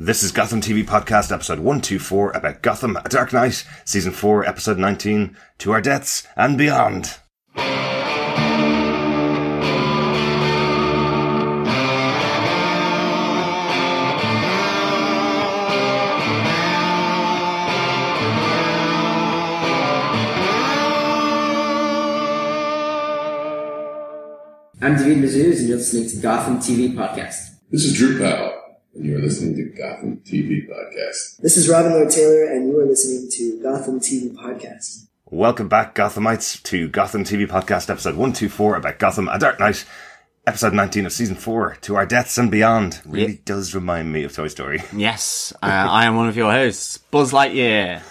This is Gotham TV Podcast, episode 124, about Gotham, A Dark Knight, season 4, episode 19, To Our Deaths and Beyond. I'm David Mazouz, and you're listening to Gotham TV Podcast. This is Drew Powell, and you are listening to Gotham TV Podcast. This is Robin Lord Taylor, and you are listening to Gotham TV Podcast. Welcome back, Gothamites, to Gotham TV Podcast, episode 124, about Gotham, A Dark Knight, episode 19 of season 4, To Our Deaths and Beyond. Really Yep. does remind me of Toy Story. Yes, uh, I am one of your hosts, Buzz Lightyear.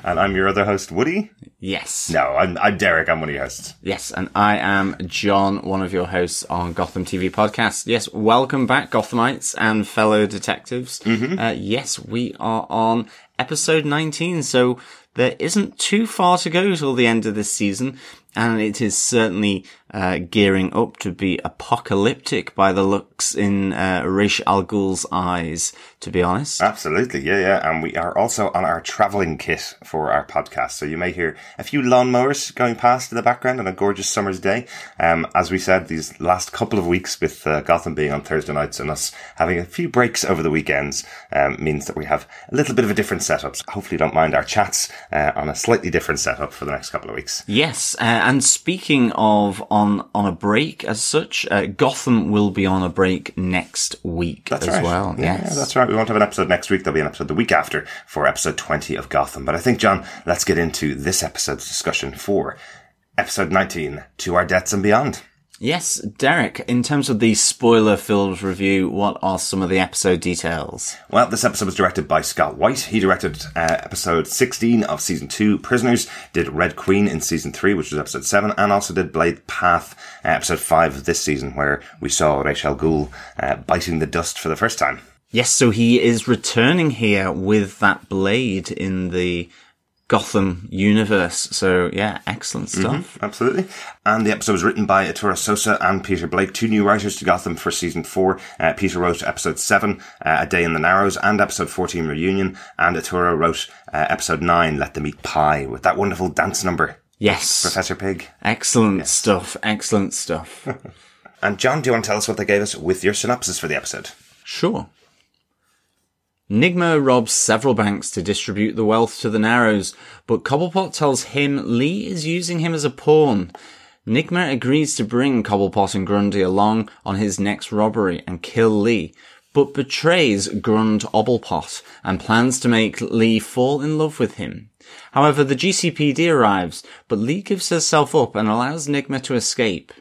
and I'm your other host, Woody. Yes. No, I'm, I'm Derek, I'm one of your hosts. Yes, and I am John, one of your hosts on Gotham TV Podcast. Yes, welcome back, Gothamites and fellow detectives. Uh, yes, we are on episode 19, so there isn't too far to go till the end of this season, and it is certainly uh, gearing up to be apocalyptic by the looks in uh, Ra's al Ghul's eyes, to be honest. Absolutely, yeah, yeah. And we are also on our travelling kit for our podcast. So you may hear a few lawnmowers going past in the background on a gorgeous summer's day. Um, as we said, these last couple of weeks with uh, Gotham being on Thursday nights and us having a few breaks over the weekends um, means that we have a little bit of a different setup. So hopefully you don't mind our chats uh, on a slightly different setup for the next couple of weeks. Yes, uh, and speaking of on on a break as such, uh, Gotham will be on a break next week That's as right. well. Yeah, yes, that's right. We won't have an episode next week. There'll be an episode the week after for episode 20 of Gotham. But I think, John, let's get into this episode's discussion for episode 19, To Our Deaths and Beyond. Yes, Derek. In terms of the spoiler-filled review, what are some of the episode details? Well, this episode was directed by Scott White. He directed uh, episode 16 of season 2, Prisoners, did Red Queen in season 3, which was episode 7, and also did Blade Path, uh, episode 5 of this season, where we saw Ra's al Ghul uh, biting the dust for the first time. Yes, so he is returning here with that blade in the Gotham universe. So yeah, excellent stuff. Absolutely. And the episode was written by Iturri Sosa and Peter Blake, two new writers to Gotham for season four. Uh, Peter wrote episode seven, uh, A Day in the Narrows, and episode 14, Reunion. And Iturri wrote uh, episode nine, Let Them Eat Pie, with that wonderful dance number, Yes, Professor Pig. excellent stuff. Excellent stuff. And John, do you want to tell us what they gave us with your synopsis for the episode? Sure. Nigma robs several banks to distribute the wealth to the Narrows, but Cobblepot tells him Lee is using him as a pawn. Nigma agrees to bring Cobblepot and Grundy along on his next robbery and kill Lee, but betrays Grund Obblepot and plans to make Lee fall in love with him. However, the GCPD arrives, but Lee gives herself up and allows Nigma to escape.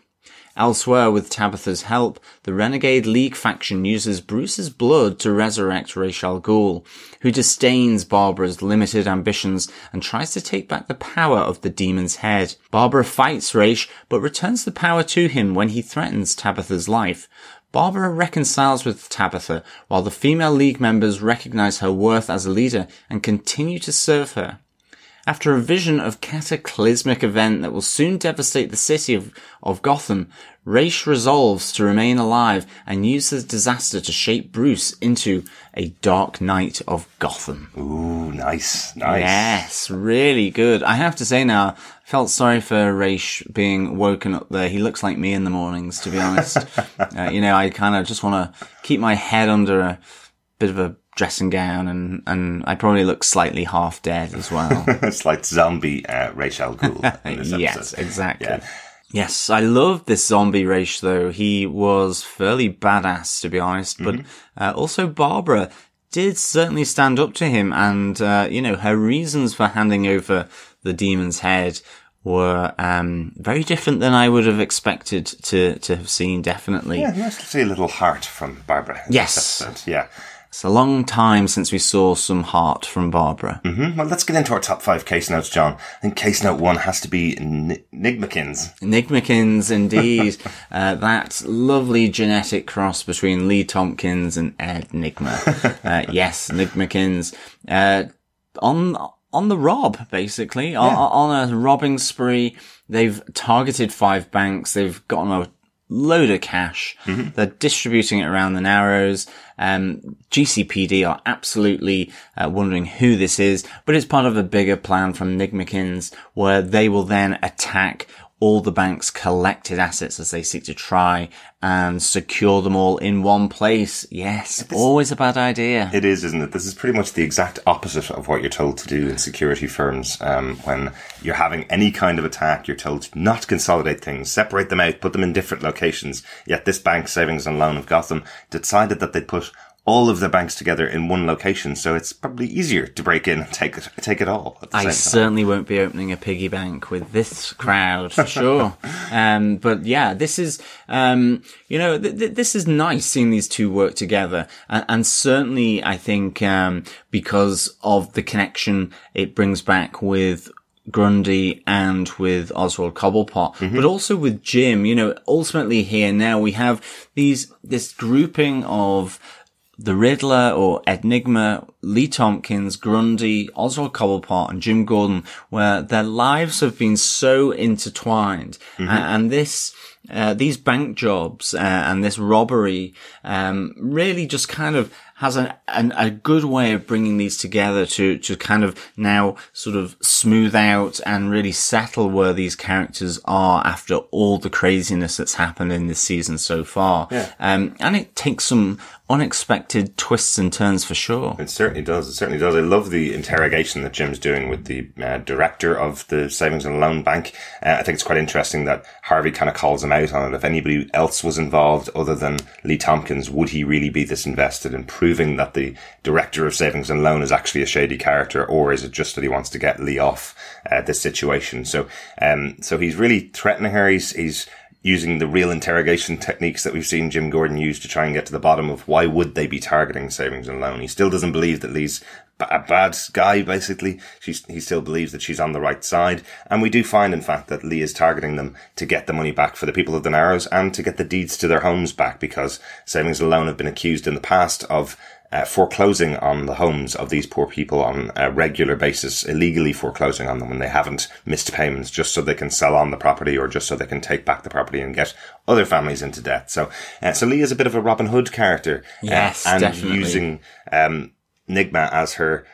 Elsewhere, with Tabitha's help, the Renegade League faction uses Bruce's blood to resurrect Ra's al Ghul, who disdains Barbara's limited ambitions and tries to take back the power of the demon's head. Barbara fights Ra's, but returns the power to him when he threatens Tabitha's life. Barbara reconciles with Tabitha, while the female League members recognize her worth as a leader and continue to serve her. After a vision of cataclysmic event that will soon devastate the city of, of Gotham, Ra's resolves to remain alive and use the disaster to shape Bruce into a dark knight of Gotham. Ooh, nice, nice. Yes, really good. I have to say now, I felt sorry for Ra's being woken up there. He looks like me in the mornings, to be honest. uh, you know, I kind of just want to keep my head under a bit of a dressing gown and, and I probably look slightly half dead as well. it's like zombie uh, Ra's al Ghul. yes, exactly. Yeah. Yes, I love this zombie race though. He was fairly badass to be honest, but uh, also Barbara did certainly stand up to him and, uh, you know, her reasons for handing over the demon's head were, um, very different than I would have expected to, to have seen, definitely. Yeah, nice to see a little heart from Barbara. Yes. Yeah. It's a long time since we saw some heart from Barbara. Hmm, Well, let's get into our top five case notes, John. I think case note one has to be N- Nigmakins. Nigmakins, indeed. uh, that lovely genetic cross between Lee Thompkins and Ed Nigma. Uh, yes, Nigmakins. Uh, on, on the rob, basically. On, on a robbing spree. They've targeted five banks. They've gotten a load of cash. They're distributing it around the Narrows. Um, GCPD are absolutely uh, wondering who this is, but it's part of a bigger plan from Nigmakins where they will then attack all the bank's collected assets as they seek to try and secure them all in one place. Yes, always a bad idea. It is, isn't it? This is pretty much the exact opposite of what you're told to do in security firms. Um, when you're having any kind of attack, you're told to not consolidate things, separate them out, put them in different locations. Yet this bank, Savings and Loan of Gotham, decided that they'd put all of the banks together in one location, so it's probably easier to break in and take it, take it all. At the I same time. certainly won't be opening a piggy bank with this crowd for sure. um, but yeah, this is, um, you know, th- th- this is nice seeing these two work together. And, and certainly I think, um, because of the connection it brings back with Grundy and with Oswald Cobblepot, but also with Jim, you know, ultimately here now we have these, this grouping of the Riddler or Enigma, Lee Thompkins, Grundy, Oswald Cobblepot, and Jim Gordon, where their lives have been so intertwined, A- and this. Uh, these bank jobs uh, and this robbery um, really just kind of has an, an, a good way of bringing these together to to kind of now sort of smooth out and really settle where these characters are after all the craziness that's happened in this season so far. Yeah. Um, and it takes some unexpected twists and turns for sure. It certainly does. It certainly does. I love the interrogation that Jim's doing with the uh, director of the Savings and Loan Bank. Uh, I think it's quite interesting that Harvey kind of calls him out on it. If anybody else was involved other than Lee Thompkins, would he really be this invested in proving that the director of Savings and Loan is actually a shady character, or is it just that he wants to get Lee off uh, this situation? So, um, so he's really threatening her. He's, he's using the real interrogation techniques that we've seen Jim Gordon use to try and get to the bottom of why would they be targeting savings and loan. He still doesn't believe that Lee's a bad guy, basically. She's, he still believes that she's on the right side. And we do find, in fact, that Lee is targeting them to get the money back for the people of the Narrows and to get the deeds to their homes back because savings and loan have been accused in the past of uh, foreclosing on the homes of these poor people on a regular basis, illegally foreclosing on them when they haven't missed payments, just so they can sell on the property or just so they can take back the property and get other families into debt. So, uh, so Lee is a bit of a Robin Hood character, uh, Yes, and definitely. using um, Nigma as her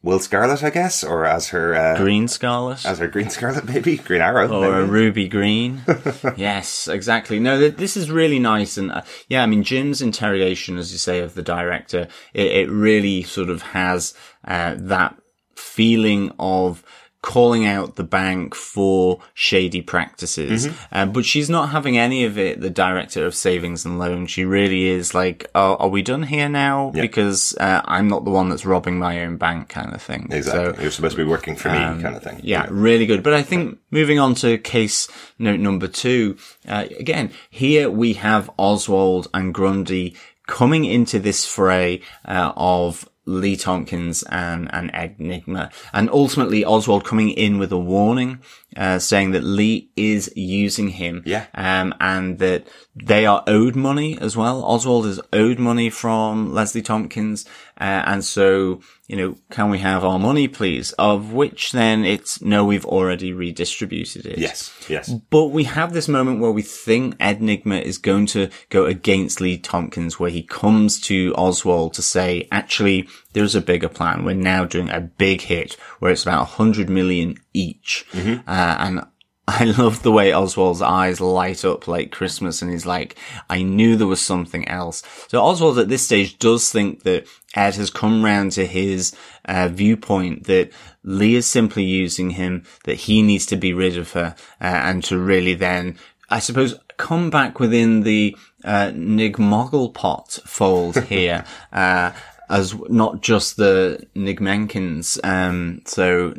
Will Scarlet, I guess, or as her uh, Green Scarlet. as her Green Scarlet, maybe Green Arrow, or a maybe. ruby green. yes, exactly. No, th- this is really nice. And uh, yeah, I mean, Jim's interrogation, as you say, of the director, it, it really sort of has uh, that feeling of calling out the bank for shady practices. Uh, but she's not having any of it, the director of savings and loan. She really is like, oh, are we done here now? Yeah. Because uh, I'm not the one that's robbing my own bank kind of thing. Exactly. So, You're supposed to be working for me, kind of thing. yeah, really good. But I think moving on to case note number two, uh, again, here we have Oswald and Grundy coming into this fray uh, of Lee Thompkins and, and Enigma. And ultimately Oswald coming in with a warning, uh, saying that Lee is using him. Yeah. Um, and that they are owed money as well. Oswald is owed money from Leslie Thompkins. Uh, and so, you know, can we have our money, please? Of which then it's no, we've already redistributed it. Yes. Yes. But we have this moment where we think Enigma is going to go against Lee Thompkins, where he comes to Oswald to say, actually, there's a bigger plan. We're now doing a big hit where it's about 100 million each. Uh, and I love the way Oswald's eyes light up like Christmas and he's like, I knew there was something else. So Oswald at this stage does think that Ed has come round to his uh, viewpoint that Lee is simply using him, that he needs to be rid of her, uh, and to really then, I suppose, come back within the uh, Nigmogglepot fold here, uh, as not just the Nigmenkins, um, so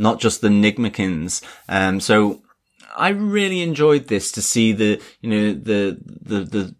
not just the Nigmakins. Um, so I really enjoyed this to see the, you know, the, the, the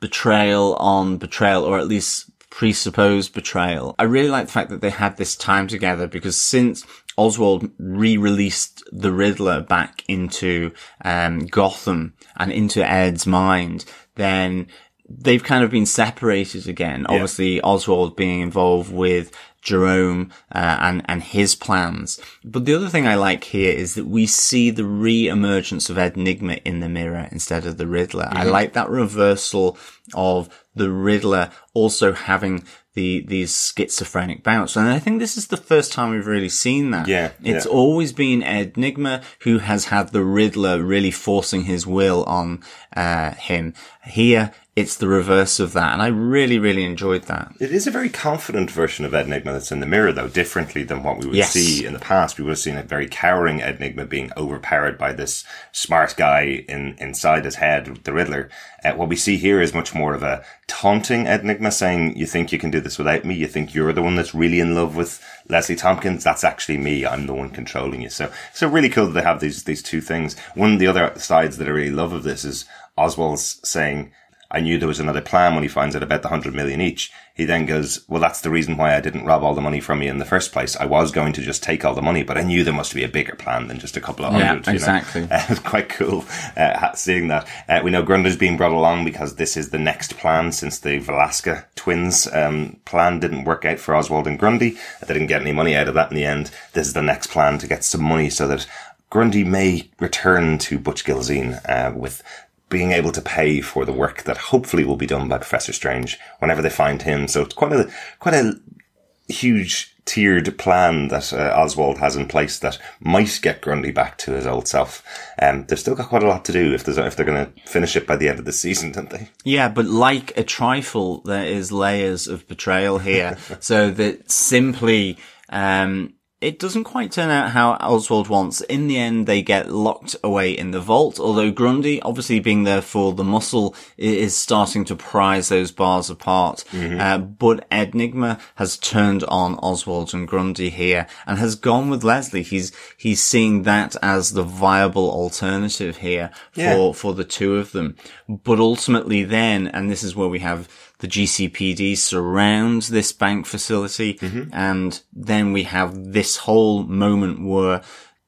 betrayal on betrayal, or at least presupposed betrayal. I really like the fact that they had this time together because since Oswald re-released the Riddler back into um, Gotham and into Ed's mind, then they've kind of been separated again. Obviously, Oswald being involved with Jerome uh, and and his plans. But the other thing I like here is that we see the re-emergence of Enigma in the mirror instead of the Riddler. I like that reversal of the Riddler also having the these schizophrenic bouts, and I think this is the first time we've really seen that. Yeah, it's yeah. always been Enigma who has had the Riddler really forcing his will on uh, him. Here, it's the reverse of that, and I really, really enjoyed that. It is a very confident version of Enigma that's in the mirror, though, differently than what we would Yes. see in the past. We would have seen a very cowering Enigma being overpowered by this smart guy in inside his head, the Riddler. Uh, what we see here is much more of a taunting Enigma, saying, "You think you can do this without me? You think you're the one that's really in love with Leslie Thompkins? That's actually me. I'm the one controlling you." So, so really cool that they have these these two things. One of the other sides that I really love of this is Oswald's saying. I knew there was another plan when he finds out about the hundred million each. He then goes, well, that's the reason why I didn't rob all the money from you in the first place. I was going to just take all the money, but I knew there must be a bigger plan than just a couple of Yeah, hundred. you know. exactly. Uh, it's quite cool uh, seeing that. Uh, we know Grunder's being brought along because this is the next plan since the Valeska twins um, plan didn't work out for Oswald and Grundy. They didn't get any money out of that in the end. This is the next plan to get some money so that Grundy may return to Butch Gilzean uh, with being able to pay for the work that hopefully will be done by Professor Strange whenever they find him. So it's quite a quite a huge tiered plan that uh, Oswald has in place that might get Grundy back to his old self. Um, they've still got quite a lot to do if there's if they're going to finish it by the end of the season, don't they? Yeah, but like a trifle, there is layers of betrayal here. so that simply, um, it doesn't quite turn out how Oswald wants. In the end, they get locked away in the vault, although Grundy, obviously being there for the muscle, is starting to prize those bars apart. Uh, but Enigma has turned on Oswald and Grundy here and has gone with Leslie. He's, he's seeing that as the viable alternative here for, Yeah. for the two of them. But ultimately then, and this is where we have the GCPD surrounds this bank facility. Mm-hmm. And then we have this whole moment where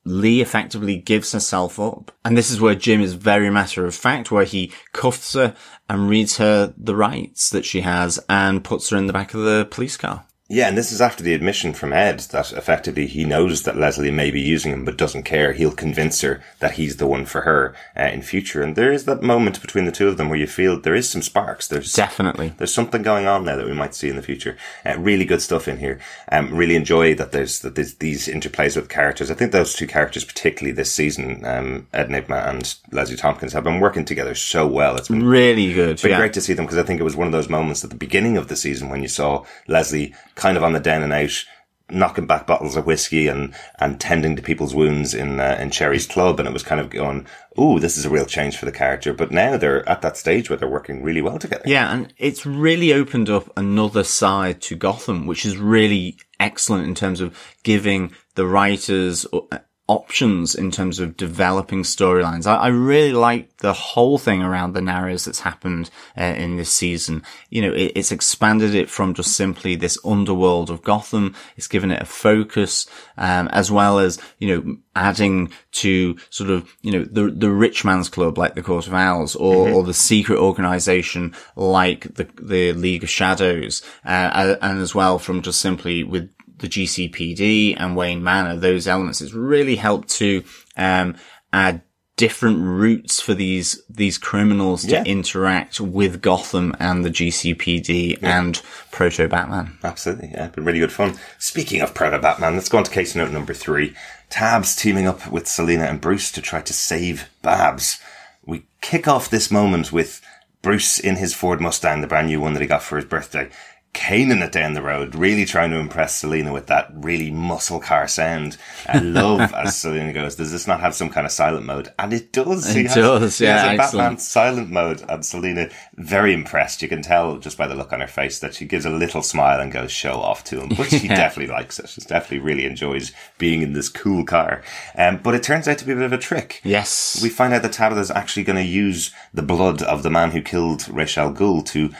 Lee effectively gives herself up. And this is where Jim is very matter of fact, where he cuffs her and reads her the rights that she has and puts her in the back of the police car. Yeah, and this is after the admission from Ed that effectively he knows that Leslie may be using him but doesn't care. He'll convince her that he's the one for her uh, in future. And there is that moment between the two of them where you feel there is some sparks. There's Definitely. There's something going on there that we might see in the future. Uh, really good stuff in here. Um, really enjoy that there's that there's these interplays with characters. I think those two characters, particularly this season, um, Ed Nigma and Leslie Thompkins, have been working together so well. It's been Really good. it's been yeah. great to see them because I think it was one of those moments at the beginning of the season when you saw Leslie kind of on the down and out, knocking back bottles of whiskey and, and tending to people's wounds in, uh, in Cherry's club. And it was kind of going, ooh, this is a real change for the character. But now they're at that stage where they're working really well together. Yeah, and it's really opened up another side to Gotham, which is really excellent in terms of giving the writers uh, options in terms of developing storylines. I, I really like the whole thing around the narrows that's happened uh, in this season. You know, it, it's expanded it from just simply this underworld of Gotham. It's given it a focus, um, as well as, you know, adding to sort of, you know, the, the rich man's club like the Court of Owls or, or the secret organization like the, the League of Shadows, uh, and as well from just simply with the GCPD and Wayne Manor, those elements, it's really helped to, um, add different routes for these, these criminals to Yeah. interact with Gotham and the GCPD and Proto Batman. Absolutely, yeah, been really good fun. Speaking of Proto Batman, let's go on to case note number three. Tabs teaming up with Selina and Bruce to try to save Babs. We kick off this moment with Bruce in his Ford Mustang, the brand new one that he got for his birthday, caning it down the road, really trying to impress Selina with that really muscle car sound. I love, as Selina goes, does this not have some kind of silent mode? And it does. Yeah. It does, yeah, has a. Batman silent mode and Selina very impressed. You can tell just by the look on her face that she gives a little smile and goes show off to him, but she Yeah. definitely likes it. She definitely really enjoys being in this cool car. Um, but it turns out to be a bit of a trick. Yes. We find out that Tabitha is actually going to use the blood of the man who killed Ra's al Ghul to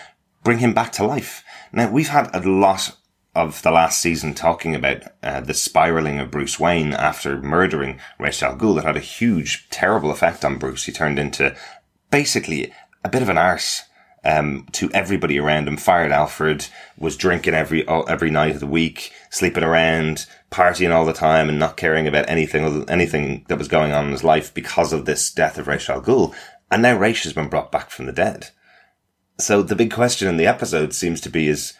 bring him back to life. Now, we've had a lot of the last season talking about uh, the spiraling of Bruce Wayne after murdering Ra's al Ghul. that had a huge, terrible effect on Bruce. He turned into basically a bit of an arse. um, to everybody around him. Fired Alfred, was drinking every every night of the week, sleeping around, partying all the time, and not caring about anything anything that was going on in his life because of this death of Ra's al Ghul. And now Ra's has been brought back from the dead. So the big question in the episode seems to be: Is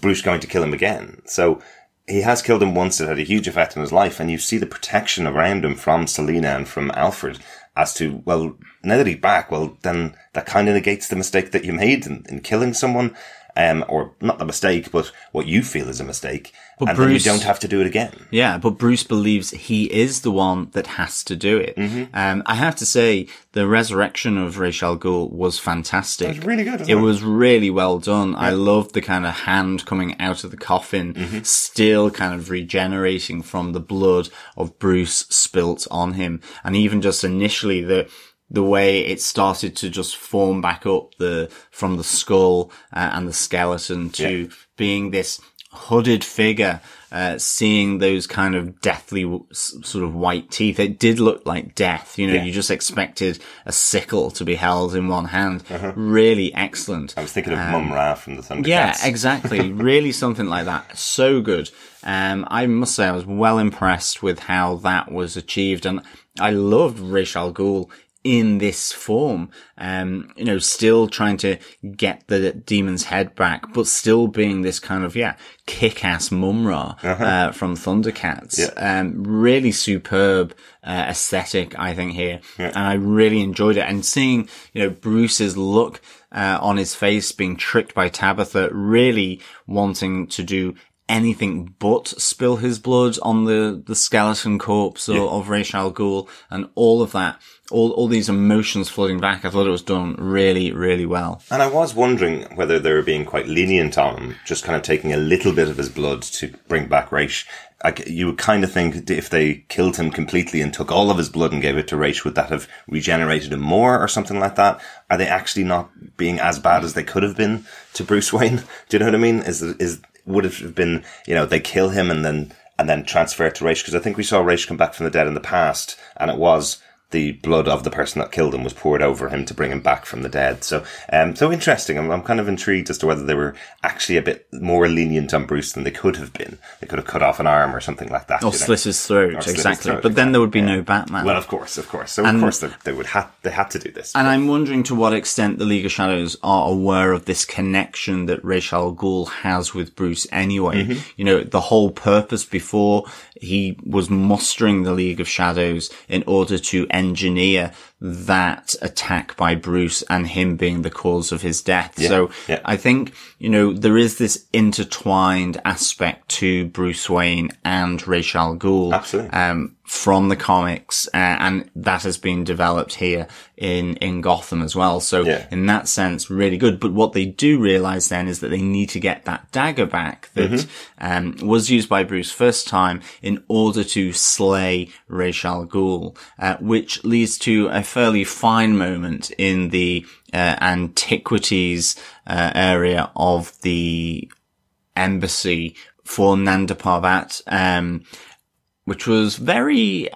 Bruce going to kill him again? So he has killed him once. It had a huge effect on his life, and you see the protection around him from Selina and from Alfred as to, well, now that he's back, well, then that kind of negates the mistake that you made in, in killing someone. Um, or not the mistake, but what you feel is a mistake. But and then you don't have to do it again. Yeah, but Bruce believes he is the one that has to do it. Mm-hmm. Um, I have to say, the resurrection of Ra's al Ghul was fantastic. It was really good, It it? was really well done. I loved the kind of hand coming out of the coffin, Mm-hmm. still kind of regenerating from the blood of Bruce spilt on him, and even just initially the the way it started to just form back up the from the skull uh, and the skeleton to Yeah. being this hooded figure, uh, seeing those kind of deathly sort of white teeth. It did look like death. You know, Yeah. you just expected a sickle to be held in one hand. Really excellent. Uh-huh. I was thinking of Mumm-Ra from the Thundercats. Yeah, exactly. really something like that. So good. Um, I must say I was well impressed with how that was achieved and I loved Ra's al Ghul in this form. Um, you know, still trying to get the demon's head back, but still being this kind of, yeah, kick-ass Mumm-Ra, uh, from Thundercats. Yeah. Um, really superb, uh, aesthetic, I think here. And I really enjoyed it. And seeing, you know, Bruce's look, uh, on his face being tricked by Tabitha, really wanting to do anything but spill his blood on the, the skeleton corpse of, of Ra's al Ghul and all of that. All, all these emotions flooding back. I thought it was done really, really well. And I was wondering whether they were being quite lenient on him, just kind of taking a little bit of his blood to bring back Ra's. Like, you would kind of think if they killed him completely and took all of his blood and gave it to Ra's, would that have regenerated him more or something like that? Are they actually not being as bad as they could have been to Bruce Wayne? Do you know what I mean? Is, is, would it have been, you know, they kill him and then, and then transfer it to Ra's? Because I think we saw Ra's come back from the dead in the past and it was, the blood of the person that killed him was poured over him to bring him back from the dead. So, um, so interesting. I'm, I'm kind of intrigued as to whether they were actually a bit more lenient on Bruce than they could have been. They could have cut off an arm or something like that. Or slit his throat, Or slit his exactly. throat, but then there would be exactly, no Batman. Well, of course, of course. So And- of course they, they would have, they had to do this. And I'm wondering to what extent the League of Shadows are aware of this connection that Ra's al Ghul has with Bruce anyway. Mm-hmm. You know, the whole purpose before he was mustering the League of Shadows in order to engineer that attack by Bruce and him being the cause of his death. so yeah. I think, you know, there is this intertwined aspect to Bruce Wayne and Ra's al Ghul Absolutely. um, from the comics, uh, and that has been developed here in in Gotham as well. So Yeah. in that sense, really good. But what they do realize then is that they need to get that dagger back that Mm-hmm. um, was used by Bruce first time in order to slay Ra's al Ghul, uh, which leads to a fairly fine moment in the uh, antiquities uh, area of the embassy for Nanda Parbat, um, which was very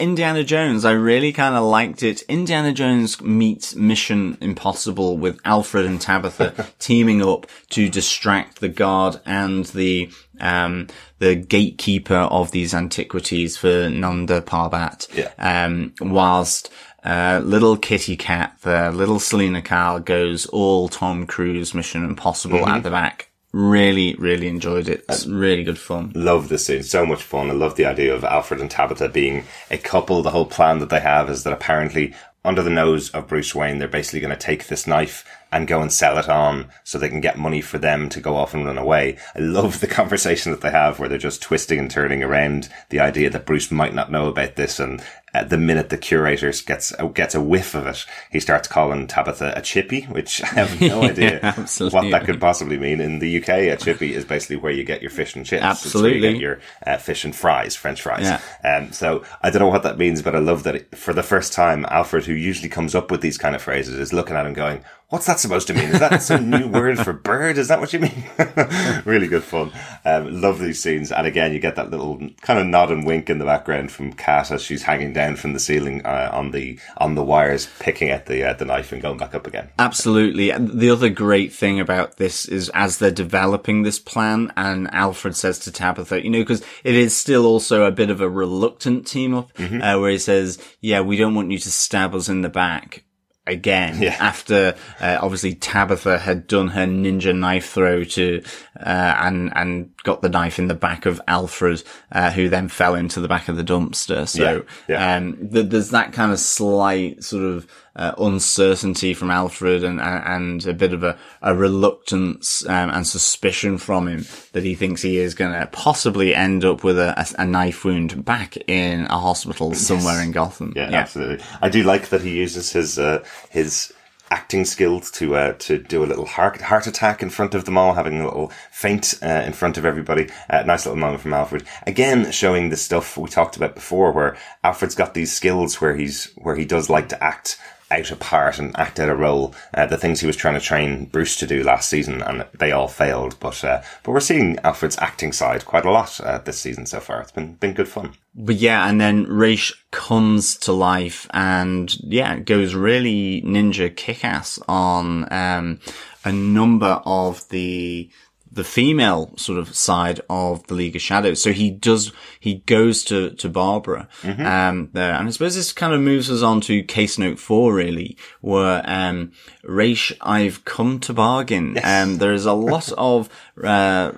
Indiana Jones. I really kind of liked it. Indiana Jones meets Mission Impossible with Alfred and Tabitha teaming up to distract the guard and the um, the gatekeeper of these antiquities for Nanda Parbat. Yeah. Um, whilst uh, little kitty cat, the little Selina Kyle goes all Tom Cruise Mission Impossible Mm-hmm. at the back. Really, really enjoyed it. It's really good fun. love this scene. So much fun. I love the idea of Alfred and Tabitha being a couple. The whole plan that they have is that apparently under the nose of Bruce Wayne, they're basically going to take this knife and go and sell it on so they can get money for them to go off and run away. I love the conversation that they have where they're just twisting and turning around the idea that Bruce might not know about this. And at the minute the curator gets, gets a whiff of it, he starts calling Tabitha a chippy, which I have no idea what that could possibly mean. In the UK, a chippy is basically where you get your fish and chips. You Absolutely. get your uh, fish and fries, French fries. Yeah. Um, so I don't know what that means, but I love that it, for the first time, Alfred, who usually comes up with these kind of phrases, is looking at him going, What's that supposed to mean? Is that some new word for bird? Is that what you mean? really good fun. Um, love these scenes. And again, you get that little kind of nod and wink in the background from Kat as she's hanging down from the ceiling uh, on the on the wires, picking at the uh, the knife and going back up again. Absolutely. And the other great thing about this is as they're developing this plan, and Alfred says to Tabitha, you know, because it is still also a bit of a reluctant team up, Mm-hmm. uh, where he says, "Yeah, we don't want you to stab us in the back." Again, Yeah. after uh, obviously Tabitha had done her ninja knife throw to uh, and and got the knife in the back of Alfred, uh, who then fell into the back of the dumpster. So Yeah, yeah. um, th- there's that kind of slight sort of uh, uncertainty from Alfred and and a bit of a, a reluctance um, and suspicion from him that he thinks he is going to possibly end up with a, a, knife wound back in a hospital somewhere in Gotham. Yeah, absolutely. I do like that he uses his uh, his acting skills to uh, to do a little heart heart attack in front of them all, having a little faint uh, in front of everybody. Uh, nice little moment from Alfred. Again, showing the stuff we talked about before, where Alfred's got these skills where he's where he does like to act out a part and act out a role. Uh, the things he was trying to train Bruce to do last season, and they all failed. But uh, but we're seeing Alfred's acting side quite a lot uh, this season so far. It's been been good fun. But yeah, and then Ra's comes to life and yeah, goes really ninja kick-ass on um, a number of the the female sort of side of the League of Shadows. So he does, he goes to, to Barbara, um, there. And I suppose this kind of moves us on to case note four, really, where, um, Ra's, I've come to bargain. Um, there is a lot of, uh,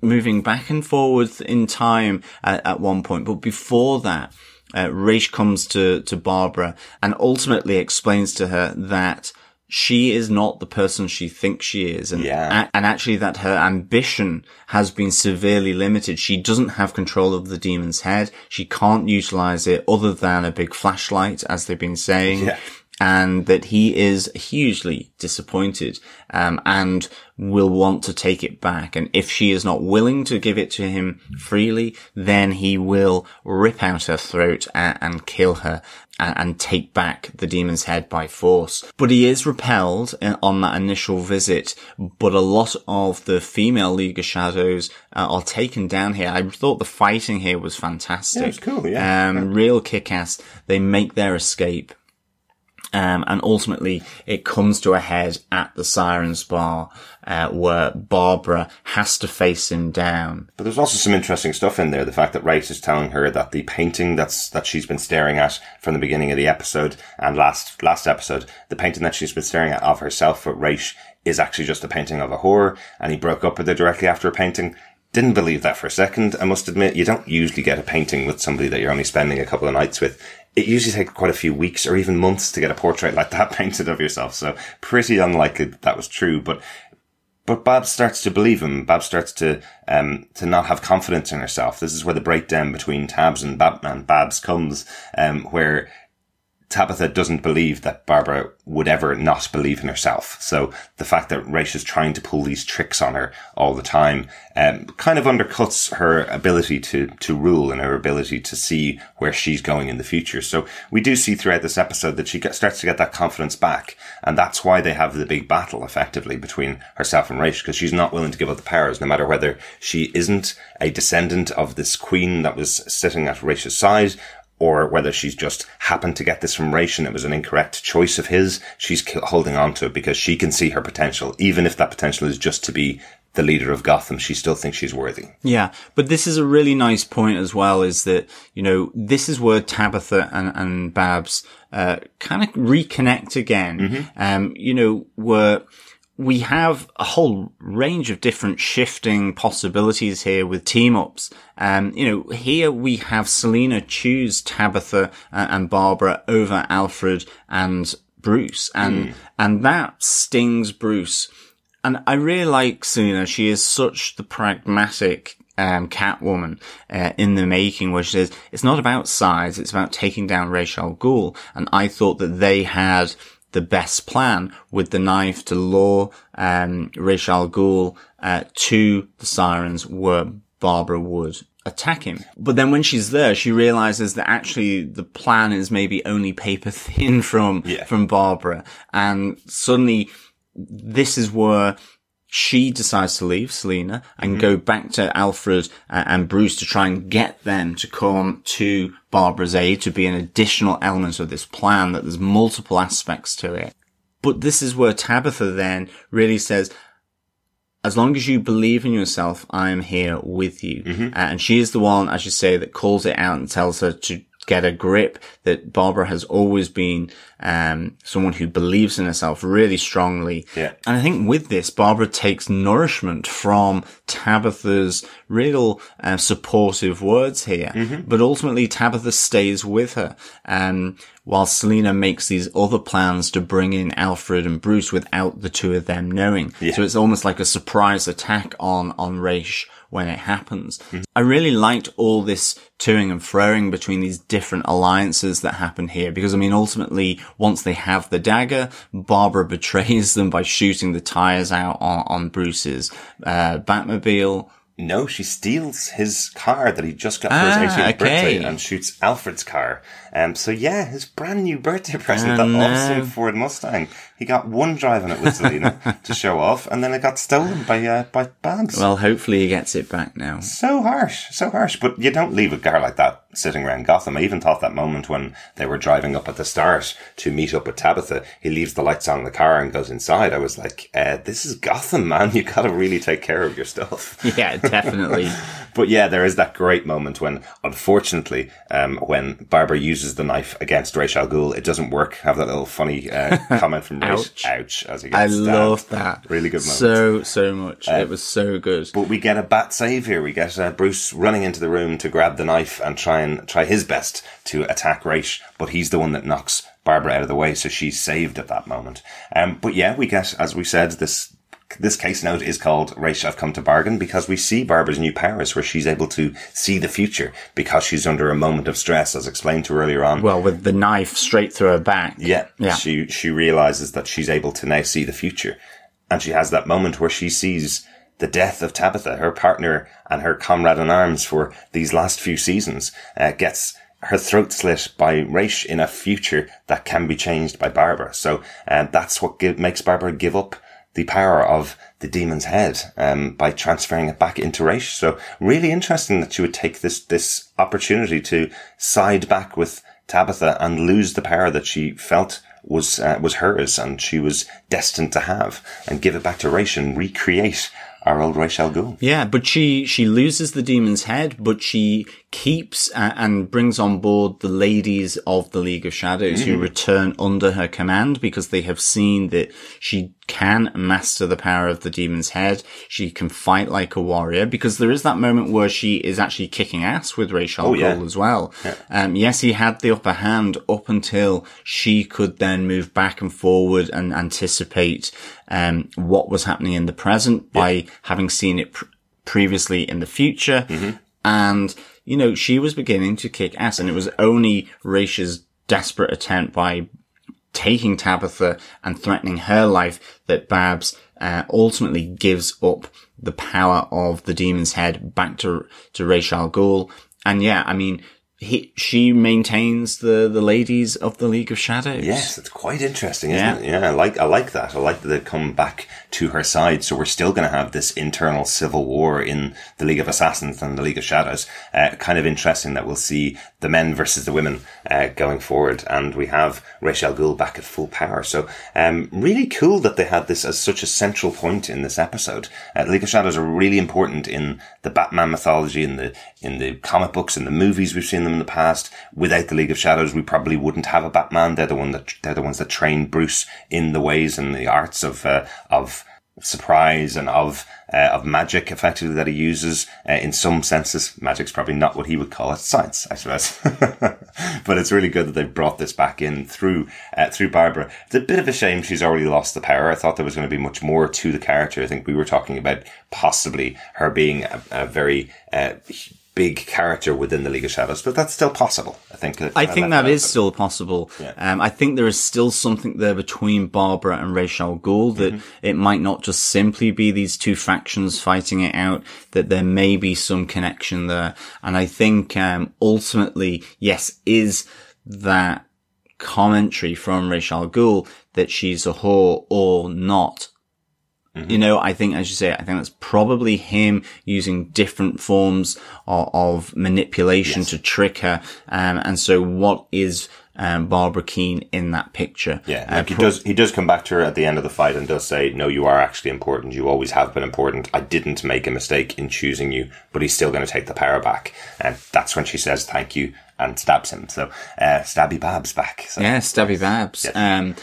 moving back and forwards in time at, at one point. But before that, uh, Ra's comes to, to Barbara and ultimately explains to her that she is not the person she thinks she is. And, Yeah. and actually that her ambition has been severely limited. She doesn't have control of the demon's head. She can't utilize it other than a big flashlight, as they've been saying Yeah. And that he is hugely disappointed um, and will want to take it back. And if she is not willing to give it to him freely, then he will rip out her throat and, and kill her and, and take back the demon's head by force. But he is repelled on that initial visit. But a lot of the female League of Shadows uh, are taken down here. I thought the fighting here was fantastic. Yeah, it was cool, yeah. Um, real kick-ass. They make their escape. Um, and ultimately it comes to a head at the Sirens Bar, uh, where Barbara has to face him down. But there's also some interesting stuff in there. The fact that Rice is telling her that the painting that's that she's been staring at from the beginning of the episode and last last episode, the painting that she's been staring at of herself with Rice is actually just a painting of a whore, and he broke up with her directly after a painting. Didn't believe that for a second. I must admit, you don't usually get a painting with somebody that you're only spending a couple of nights with. It usually takes quite a few weeks or even months to get a portrait like that painted of yourself. So pretty unlikely that, that was true. But but Babs starts to believe him. Babs starts to um to not have confidence in herself. This is where the breakdown between Tabs and, Bab- and Babs comes, um, where Tabitha doesn't believe that Barbara would ever not believe in herself. So the fact that Ra's is trying to pull these tricks on her all the time, um, kind of undercuts her ability to, to rule and her ability to see where she's going in the future. So we do see throughout this episode that she get, starts to get that confidence back. And that's why they have the big battle effectively between herself and Ra's, because she's not willing to give up the powers, no matter whether she isn't a descendant of this queen that was sitting at Raish's side or whether she's just happened to get this from and it was an incorrect choice of his, she's holding on to it because she can see her potential. Even if that potential is just to be the leader of Gotham, she still thinks she's worthy. Yeah, but this is a really nice point as well. Is that you know this is where Tabitha and, and Babs uh, kind of reconnect again. Um, you know where we have a whole range of different shifting possibilities here with team ups. Um, you know, here we have Selina choose Tabitha uh, and Barbara over Alfred and Bruce, and and that stings Bruce. And I really like Selina. She is such the pragmatic um, Catwoman uh, in the making, where she says it's not about size; it's about taking down Ra's al Ghul. And I thought that they had the best plan with the knife to lure um, Ra's al Ghul uh, to the sirens, where Barbara would attack him. But then when she's there, she realizes that actually the plan is maybe only paper thin from Yeah. from Barbara, and suddenly this is where she decides to leave Selina and go back to Alfred uh, and Bruce to try and get them to come to Barbara's aid to be an additional element of this plan that there's multiple aspects to it. But this is where Tabitha then really says, as long as you believe in yourself, I am here with you. Uh, and she is the one, as you say, that calls it out and tells her to get a grip that Barbara has always been, um, someone who believes in herself really strongly. Yeah. And I think with this, Barbara takes nourishment from Tabitha's real uh, supportive words here. But ultimately, Tabitha stays with her. Um, while Selina makes these other plans to bring in Alfred and Bruce without the two of them knowing. So it's almost like a surprise attack on, on Ra's when it happens. I really liked all this toing and froing between these different alliances that happen here because I mean ultimately once they have the dagger, Barbara betrays them by shooting the tires out on, on Bruce's uh, Batmobile. No, she steals his car that he just got for Ah, his 18th birthday okay. and shoots Alfred's car. Um, so yeah, his brand new birthday present, Oh, that no. awesome Ford Mustang. He got one drive in it with Selina to show off, and then it got stolen by uh, by Babs. Well, hopefully he gets it back now. so harsh, so harsh. But you don't leave a car like that sitting around Gotham. I even thought that moment when they were driving up at the start to meet up with Tabitha, he leaves the lights on in the car and goes inside. I was like, uh, this is Gotham, man. You gotta really take care of your stuff. Yeah, definitely. But yeah, there is that great moment when, unfortunately, um, when Barbara uses the knife against Ra's al Ghul, it doesn't work. Have that little funny uh, comment from Ra's. Ouch. Ouch! As he gets I stabbed. love that. Really good moment. So, so much. it was so good. But we get a bat save here. We get uh, Bruce running into the room to grab the knife and try and try his best to attack Ra's, but he's the one that knocks Barbara out of the way, so she's saved at that moment. Um, but yeah, we get, as we said, this this case note is called Ra's I've Come to Bargain because we see Barbara's new powers where she's able to see the future because she's under a moment of stress, as explained to her earlier on. Well, with the knife straight through her back. Yeah. Yeah. She she realizes that she's able to now see the future. And she has that moment where she sees the death of Tabitha, her partner and her comrade in arms for these last few seasons, uh, gets her throat slit by Ra's in a future that can be changed by Barbara. So uh, that's what give, makes Barbara give up the power of the demon's head um, by transferring it back into Ra's. So really interesting that she would take this this opportunity to side back with Tabitha and lose the power that she felt was uh, was hers and she was destined to have, and give it back to Ra's and recreate our old Ra's al Ghul. Yeah, but she she loses the demon's head, but she keeps uh, and brings on board the ladies of the League of Shadows who return under her command because they have seen that she can master the power of the demon's head. She can fight like a warrior because there is that moment where she is actually kicking ass with Ra's al Oh, yeah. As well. Um, yes, he had the upper hand up until she could then move back and forward and anticipate um, what was happening in the present by having seen it pr- previously in the future. And, you know, she was beginning to kick ass and it was only Raish's desperate attempt by taking Tabitha and threatening her life that Babs uh, ultimately gives up the power of the demon's head back to to Ra's al Ghul. And yeah, I mean, he, she maintains the the ladies of the League of Shadows. Yes, it's quite interesting, isn't Yeah. it? Yeah, I like I like that. I like that they've come back to her side. So we're still going to have this internal civil war in the League of Assassins and the League of Shadows. Uh, kind of interesting that we'll see the men versus the women uh, going forward, and we have Ra's al Ghul back at full power. So um, really cool that they had this as such a central point in this episode. Uh, League of Shadows are really important in the Batman mythology, in the in the comic books, in the movies. We've seen them in the past. Without the League of Shadows, we probably wouldn't have a Batman. They're the one that they're the ones that train Bruce in the ways and the arts of uh, of surprise and of uh, of magic effectively that he uses. Uh, in some senses magic's probably not what he would call it. Science i suppose. But it's really good that they've brought this back in through uh, through barbara. It's a bit of a shame she's already lost the power. I thought there was going to be much more to the character. I think we were talking about possibly her being a, a very uh, big character within the league of shadows but that's still possible i think I think that is still possible. Yeah. Um, I think there is still something there between Barbara and Ra's al Ghul that Mm-hmm. it might not just simply be these two factions fighting it out, that there may be some connection there. And I think, um, ultimately, yes, is that commentary from Ra's al Ghul that she's a whore or not. You know, I think, as you say, I think that's probably him using different forms of, of manipulation to trick her. Um, and so what is, um, Barbara Kean in that picture? Yeah, Uh, like he pro- does. He does come back to her at the end of the fight and does say, "No, you are actually important. You always have been important. I didn't make a mistake in choosing you." But he's still going to take the power back, and that's when she says, "Thank you," and stabs him. So, uh, Stabby Babs back. So, Yeah, Stabby Babs. Yes. Um,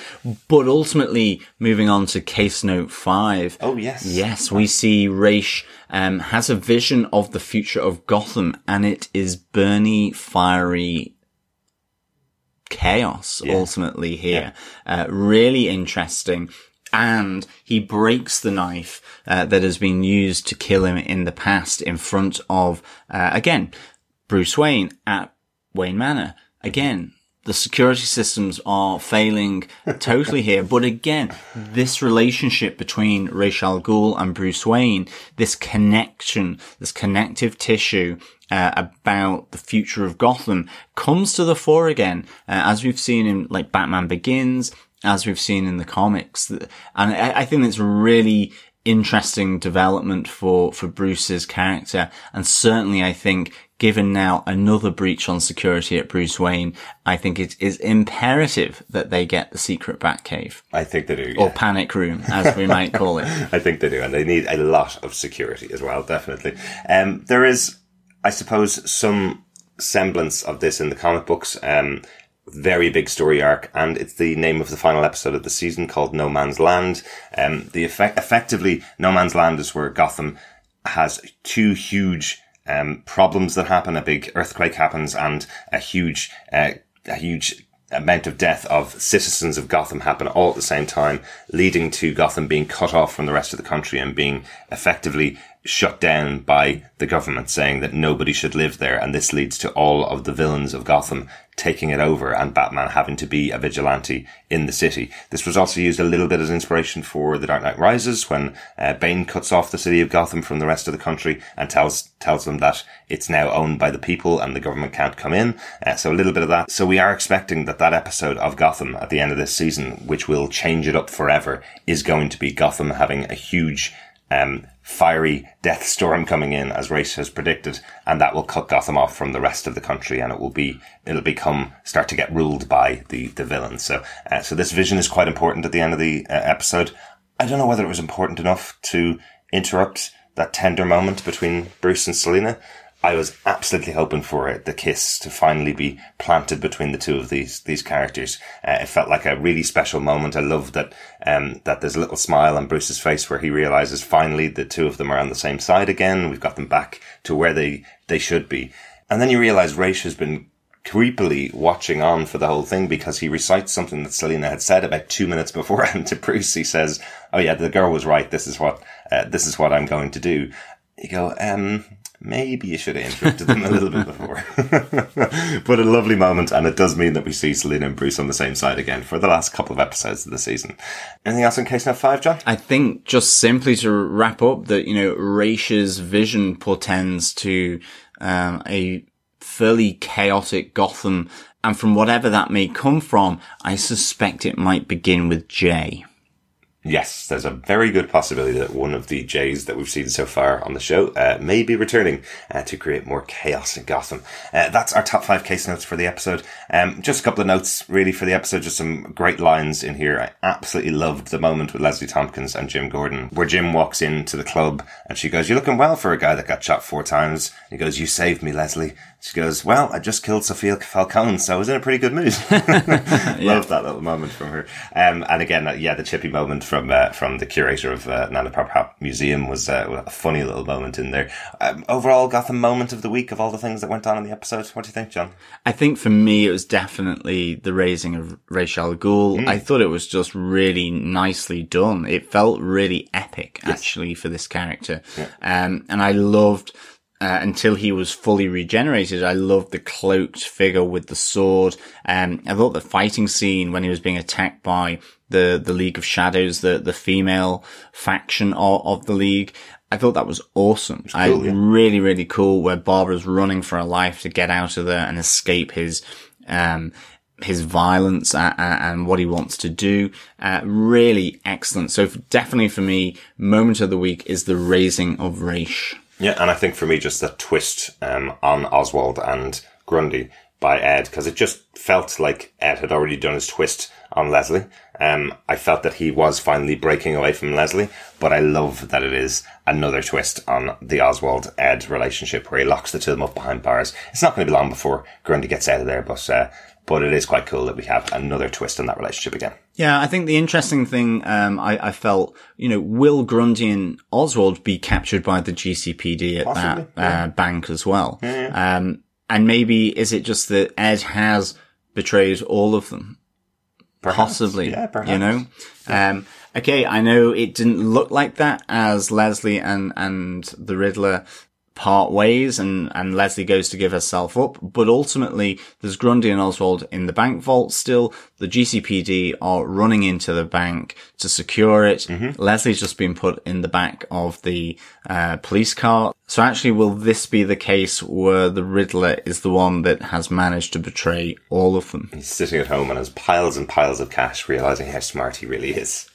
but ultimately, moving on to case note five. Oh, yes. Yes, we see Ra's, um, has a vision of the future of Gotham and it is Bernie fiery chaos ultimately here. Uh, really interesting. And he breaks the knife uh, that has been used to kill him in the past in front of, uh, again, Bruce Wayne at Wayne Manor. Again, the security systems are failing totally here. But again, this relationship between Ra's al Ghul and Bruce Wayne, this connection, this connective tissue uh, about the future of Gotham comes to the fore again, uh, as we've seen in like Batman Begins, as we've seen in the comics. And I, I think it's a really interesting development for, for Bruce's character. And certainly I think given now another breach on security at Bruce Wayne, I think it is imperative that they get the secret Batcave I think they do. or panic room, as we might call it. I think they do, and they need a lot of security as well. Definitely. Um, there is, I suppose, some semblance of this in the comic books. Um, very big story arc, and it's the name of the final episode of the season called No Man's Land. Um, the effect, effectively, No Man's Land is where Gotham has two huge um, problems that happen. A big earthquake happens, and a huge, uh, a huge amount of death of citizens of Gotham happen all at the same time, leading to Gotham being cut off from the rest of the country and being effectively shut down by the government saying that nobody should live there. And this leads to all of the villains of Gotham taking it over and Batman having to be a vigilante in the city. This was also used a little bit as inspiration for The Dark Knight Rises when uh, Bane cuts off the city of Gotham from the rest of the country and tells tells them that it's now owned by the people and the government can't come in. Uh, so a little bit of that. So we are expecting that that episode of Gotham at the end of this season, which will change it up forever, is going to be Gotham having a huge um, fiery death storm coming in, as Ra's has predicted, and that will cut Gotham off from the rest of the country, and it will be it'll become start to get ruled by the the villains. So, uh, so this vision is quite important at the end of the uh, episode. I don't know whether it was important enough to interrupt that tender moment between Bruce and Selina. I was absolutely hoping for it, the kiss to finally be planted between the two of these these characters. Uh, it felt like a really special moment. I love that um, that there's a little smile on Bruce's face where he realizes finally the two of them are on the same side again. We've got them back to where they they should be. And then you realize Ra's has been creepily watching on for the whole thing because he recites something that Selina had said about two minutes beforehand to Bruce. He says, "Oh yeah, the girl was right. This is what uh, this is what I'm going to do." You go, um, maybe you should have interrupted them a little bit before. but a lovely moment, and it does mean that we see Selina and Bruce on the same side again for the last couple of episodes of the season. Anything else in case now five, John? I think just simply to wrap up that, you know, Raish's vision portends to um, a fairly chaotic Gotham. And from whatever that may come from, I suspect it might begin with Jay. Yes, there's a very good possibility that one of the Jays that we've seen so far on the show uh, may be returning uh, to create more chaos in Gotham. Uh, that's our top five case notes for the episode. Um, just a couple of notes, really, for the episode. Just some great lines in here. I absolutely loved the moment with Leslie Thompkins and Jim Gordon, where Jim walks into the club and she goes, "You're looking well for a guy that got shot four times." He goes, "You saved me, Leslie." She goes, "Well, I just killed Sophia Falcone, so I was in a pretty good mood." Love that little moment from her. Um, and again, uh, yeah, the chippy moment from uh, from the curator of uh, Nana Park Museum was uh, a funny little moment in there. Um, overall, Gotham moment of the week of all the things that went on in the episode. What do you think, John? I think for me, it was definitely the raising of Ra's al Ghul. I thought it was just really nicely done. It felt really epic, actually, for this character. Um, and I loved, uh, until he was fully regenerated, I loved the cloaked figure with the sword. Um, I thought the fighting scene when he was being attacked by the, the League of Shadows, the, the female faction of, of the League. I thought that was awesome. I cool, yeah. really, really cool where Barbara's running for her life to get out of there and escape his, um, his violence and, and what he wants to do. Uh, really excellent. So definitely for me, moment of the week is the raising of Ra's. Yeah, and I think for me, just the twist um, on Oswald and Grundy by Ed, because it just felt like Ed had already done his twist on Leslie. Um, I felt that he was finally breaking away from Leslie, but I love that it is another twist on the Oswald Ed relationship where he locks the two of them up behind bars. It's not going to be long before Grundy gets out of there, but uh, but it is quite cool that we have another twist in that relationship again. Yeah, I think the interesting thing um, I, I, felt, you know, will Grundy and Oswald be captured by the GCPD at Possibly, that yeah. uh, bank as well? Yeah, yeah. Um, and maybe is it just that Ed has betrayed all of them? Perhaps. Possibly, yeah, perhaps. you know. Um, okay, I know it didn't look like that as Leslie and and the Riddler part ways and, and Leslie goes to give herself up. But ultimately, there's Grundy and Oswald in the bank vault still. The GCPD are running into the bank to secure it. Mm-hmm. Leslie's just been put in the back of the uh, police car. So actually, will this be the case where the Riddler is the one that has managed to betray all of them? He's sitting at home and has piles and piles of cash, realizing how smart he really is.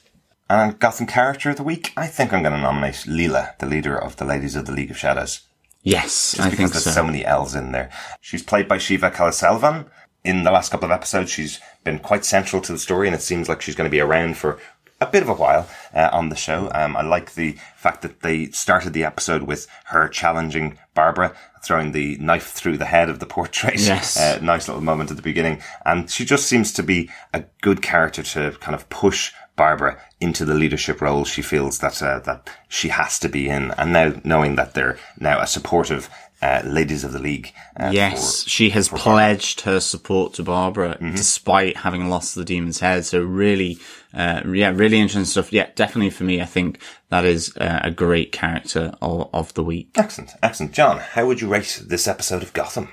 And Gotham Character of the Week, I think I'm going to nominate Leela, the leader of the Ladies of the League of Shadows. Yes, Just I think there's so. so many L's in there. She's played by Shiva Kalaiselvan. In the last couple of episodes, she's been quite central to the story, and it seems like she's going to be around for a bit of a while uh, on the show. Um, I like the fact that they started the episode with her challenging Barbara, throwing the knife through the head of the portrait. Yes. Uh, nice little moment at the beginning. And she just seems to be a good character to kind of push Barbara into the leadership role she feels that uh, that she has to be in, and now knowing that they're now a supportive uh, ladies of the league. Uh, yes, for, she has pledged her support to Barbara mm-hmm. despite having lost the demon's head. So really, uh, yeah, really interesting stuff. Yeah, definitely for me, I think that is uh, a great character of, of the week. Excellent, excellent. John, how would you rate this episode of Gotham?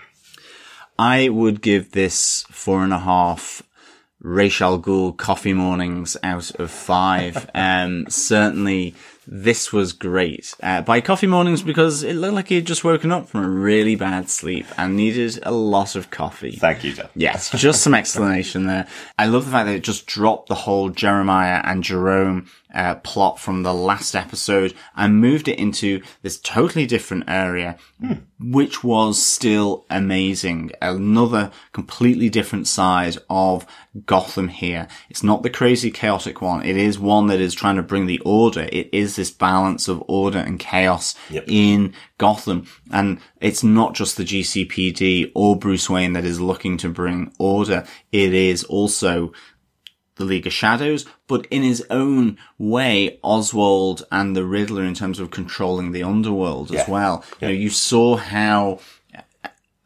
I would give this four and a half Ra's al Ghul coffee mornings out of five. um, certainly this was great. Uh, by coffee mornings because it looked like he had just woken up from a really bad sleep and needed a lot of coffee. Thank you, Jeff. Yes, just some explanation there. I love the fact that it just dropped the whole Jeremiah and Jerome uh, plot from the last episode and moved it into this totally different area, hmm. which was still amazing. Another completely different side of Gotham here. It's not the crazy chaotic one. It is one that is trying to bring the order. It is this balance of order and chaos yep. in Gotham. And it's not just the GCPD or Bruce Wayne that is looking to bring order. It is also the League of Shadows, but in his own way, Oswald and the Riddler in terms of controlling the underworld yeah. as well. Yeah. You know, you saw how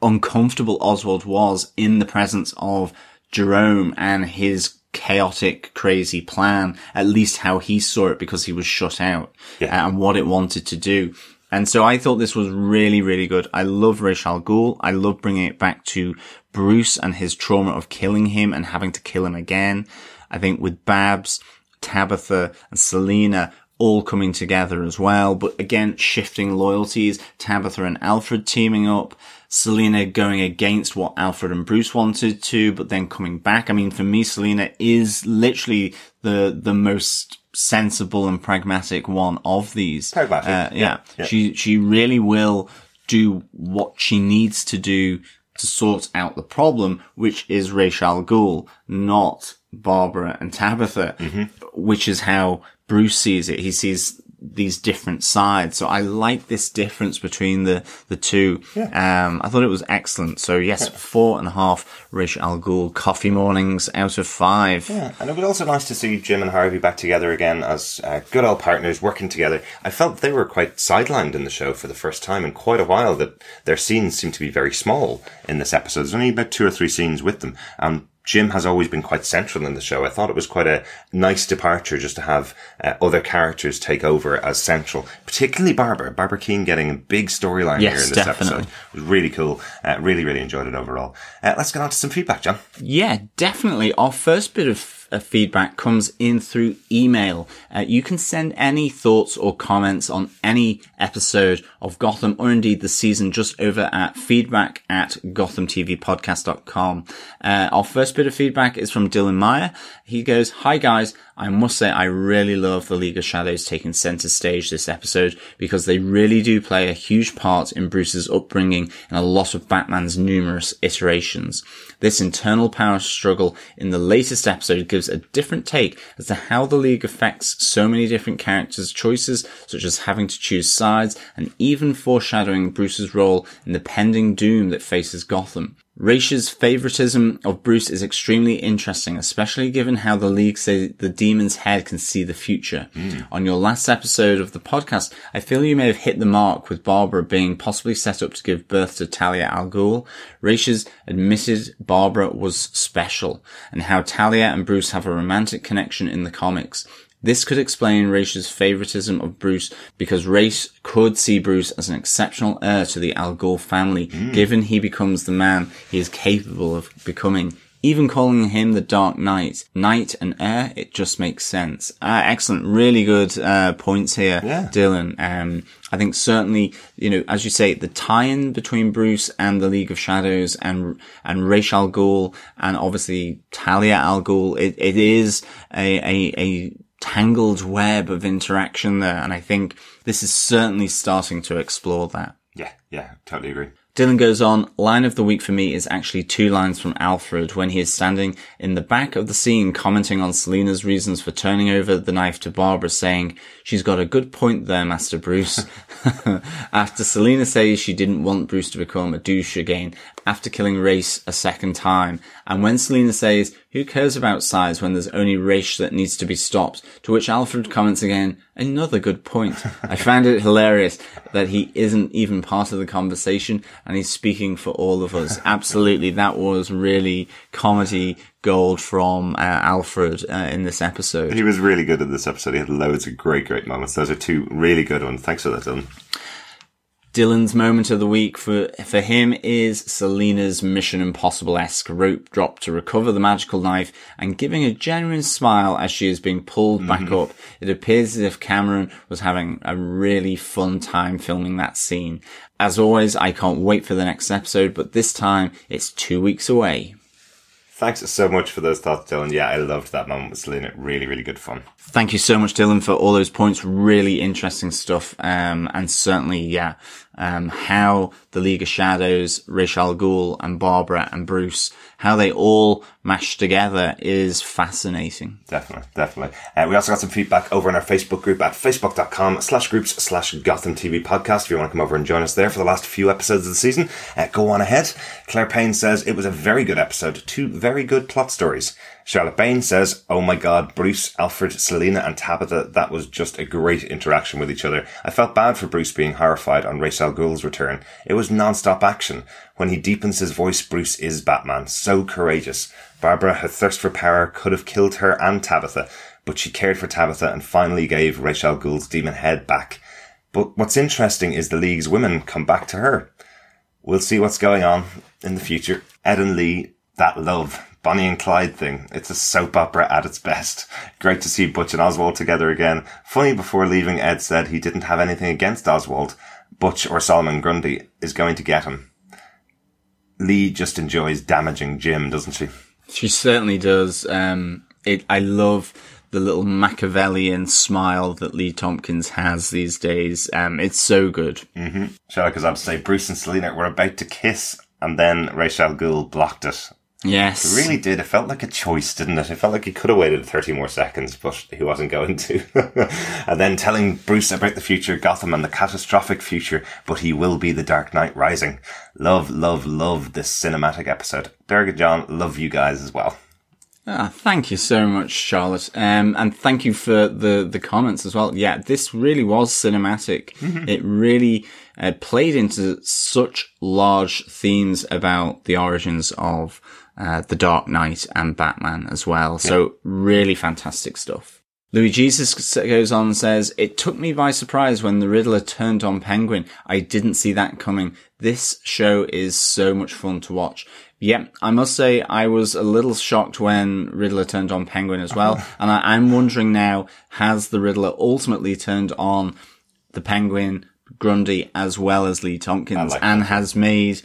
uncomfortable Oswald was in the presence of Jerome and his chaotic, crazy plan, at least how he saw it because he was shut out yeah. Uh, and what it wanted to do. And so I thought this was really, really good. I love Ra's al Ghul. I love bringing it back to Bruce and his trauma of killing him and having to kill him again. I think with Babs, Tabitha and Selina all coming together as well. But again, shifting loyalties, Tabitha and Alfred teaming up, Selina going against what Alfred and Bruce wanted to, but then coming back. I mean, for me, Selina is literally the, the most sensible and pragmatic one of these. Pragmatic. Uh, yeah. Yeah. She, she really will do what she needs to do to sort out the problem, which is Ra's al Ghul, not Barbara and Tabitha, mm-hmm. which is how Bruce sees it. He sees these different sides. So I like this difference between the, the two. Yeah. Um, I thought it was excellent. So yes, yeah. four and a half Ra's al Ghul coffee mornings out of five. Yeah. And it was also nice to see Jim and Harvey back together again as uh, good old partners working together. I felt they were quite sidelined in the show for the first time in quite a while that their scenes seem to be very small in this episode. There's only about two or three scenes with them. And Jim has always been quite central in the show. I thought it was quite a nice departure just to have uh, other characters take over as central, particularly Barbara. Barbara Kean getting a big storyline yes, here in this definitely. episode. It was really cool. Uh, really, really enjoyed it overall. Uh, let's get on to some feedback, John. Yeah, definitely. Our first bit of uh, feedback comes in through email. Uh, you can send any thoughts or comments on any episode of Gotham or indeed the season just over at feedback at gothamtvpodcast.com. Uh, our first bit of feedback is from Dylan Meyer. He goes, Hi guys, I must say I really love the League of Shadows taking center stage this episode because they really do play a huge part in Bruce's upbringing and a lot of Batman's numerous iterations. This internal power struggle in the latest episode gives a different take as to how the League affects so many different characters' choices, such as having to choose sides and even foreshadowing Bruce's role in the pending doom that faces Gotham. Raish's favoritism of Bruce is extremely interesting, especially given how the League say the demon's head can see the future. Hmm. On your last episode of the podcast, I feel you may have hit the mark with Barbara being possibly set up to give birth to Talia al Ghul. Raish's admitted Barbara was special, and how Talia and Bruce have a romantic connection in the comics. This could explain Raish's favoritism of Bruce because Ra's could see Bruce as an exceptional heir to the Al Ghul family, given he becomes the man he is capable of becoming. Even calling him the Dark Knight, Knight and heir, it just makes sense. Uh, excellent, really good uh, points here, Yeah. Dylan. Um, I think certainly, you know, as you say, the tie-in between Bruce and the League of Shadows and and Ra's al Ghul and obviously Talia al Ghul, it, it is a, a a tangled web of interaction there, and I think this is certainly starting to explore that. Yeah, yeah, totally agree. Dylan goes on, line of the week for me is actually two lines from Alfred when he is standing in the back of the scene commenting on Selina's reasons for turning over the knife to Barbara saying, she's got a good point there, Master Bruce. after Selina says she didn't want Bruce to become a douche again after killing Ra's a second time. And when Selina says, who cares about size when there's only Ra's that needs to be stopped? To which Alfred comments again, another good point. I found it hilarious that he isn't even part of the conversation and he's speaking for all of us. Absolutely. That was really comedy gold from uh, Alfred uh, in this episode. He was really good in this episode. He had loads of great, great moments. Those are two really good ones. Thanks for that, Dylan. Dylan's moment of the week for for him is Selina's Mission Impossible esque rope drop to recover the magical knife and giving a genuine smile as she is being pulled back mm-hmm. up. It appears as if Camren was having a really fun time filming that scene. As always, I can't wait for the next episode, but this time it's two weeks away. Thanks so much for those thoughts, Dylan. Yeah, I loved that moment with Selina. Really, really good fun. Thank you so much, Dylan, for all those points. Really interesting stuff. Um, and certainly, yeah, um, how the League of Shadows, Ra's al and Barbara and Bruce, how they all mash together is fascinating. Definitely, definitely. Uh, we also got some feedback over in our Facebook group at facebook.com slash groups slash Gotham TV podcast. If you want to come over and join us there for the last few episodes of the season, uh, go on ahead. Claire Payne says it was a very good episode. Two very good plot stories. Charlotte Bain says, Oh my god, Bruce, Alfred, Selina and Tabitha, that was just a great interaction with each other. I felt bad for Bruce being horrified on Ra's al Ghul's return. It was non-stop action. When he deepens his voice, Bruce is Batman. So courageous. Barbara, her thirst for power could have killed her and Tabitha, but she cared for Tabitha and finally gave Ra's al Ghul's demon head back. But what's interesting is the League's women come back to her. We'll see what's going on in the future. Ed and Lee, that love, Bonnie and Clyde thing. It's a soap opera at its best. Great to see Butch and Oswald together again. Funny before leaving, Ed said he didn't have anything against Oswald. Butch or Solomon Grundy is going to get him. Lee just enjoys damaging Jim, doesn't she? She certainly does. Um, it, I love the little Machiavellian smile that Lee Thompkins has these days. Um, it's so good. Shall I on to say Bruce and Selina were about to kiss and then Ra's al Ghul blocked it. Yes. It really did. It felt like a choice, didn't it? It felt like he could have waited 30 more seconds, but he wasn't going to. and then telling Bruce about the future Gotham and the catastrophic future, but he will be the Dark Knight Rising. Love, love, love this cinematic episode. Derek and John, love you guys as well. Ah, thank you so much, Charlotte. Um, and thank you for the, the comments as well. Yeah, this really was cinematic. It really uh, played into such large themes about the origins of uh, the Dark Knight and Batman as well. So really fantastic stuff. Louis Jesus goes on and says, It took me by surprise when the Riddler turned on Penguin. I didn't see that coming. This show is so much fun to watch. Yeah, I must say I was a little shocked when Riddler turned on Penguin as well. and I, I'm wondering now, has the Riddler ultimately turned on the Penguin, Grundy, as well as Lee Thompkins like and has made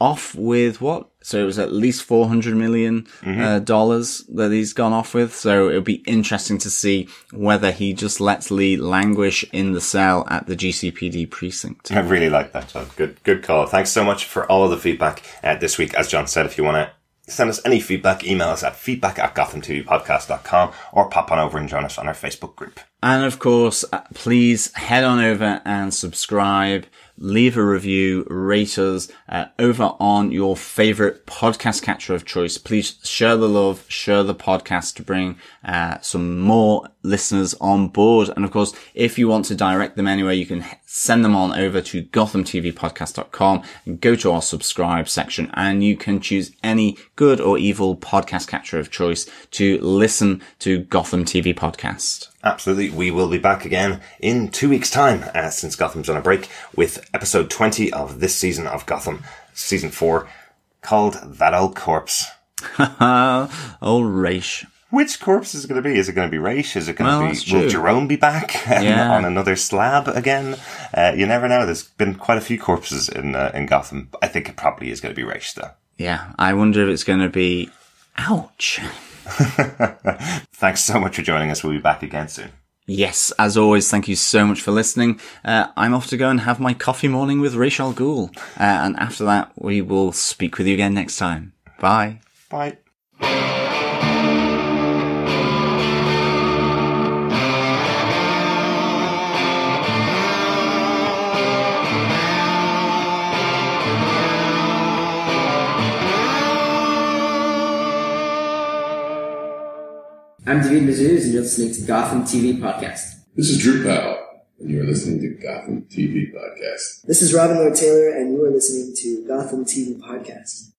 off with what? So it was at least four hundred million, uh, dollars that he's gone off with. So it'll be interesting to see whether he just lets Lee languish in the cell at the GCPD precinct. I really like that, John. Good, good call. Thanks so much for all of the feedback uh, this week. As John said, if you want to send us any feedback, email us at feedback at gothamtvpodcast.com or pop on over and join us on our Facebook group. And of course, uh, please head on over and subscribe, leave a review, rate us uh, over on your favorite podcast catcher of choice. Please share the love, share the podcast to bring uh, some more listeners on board. And of course, if you want to direct them anywhere, you can send them on over to gothamtvpodcast.com and go to our subscribe section and you can choose any good or evil podcast catcher of choice to listen to Gotham TV podcast. Absolutely. We will be back again in two weeks' time, uh, since Gotham's on a break, with episode 20 of this season of Gotham, season 4, called That Old Corpse. Old Ra's. Which corpse is it going to be? Is it going to be Ra's? Is it going Well, to be, will. Jerome be back Yeah. on another slab again? Uh, you never know. There's been quite a few corpses in, uh, in Gotham. I think it probably is going to be Ra's though. Yeah, I wonder if it's going to be. Ouch. Thanks so much for joining us. We'll be back again soon. Yes, as always, thank you so much for listening. Uh, I'm off to go and have my coffee morning with Ra's al Ghul. Uh, and after that, we will speak with you again next time. Bye. Bye. I'm David Mazouz, and you're listening to Gotham TV Podcast. This is Drew Powell, and you're listening to Gotham TV Podcast. This is Robin Lord Taylor, and you are listening to Gotham TV Podcast.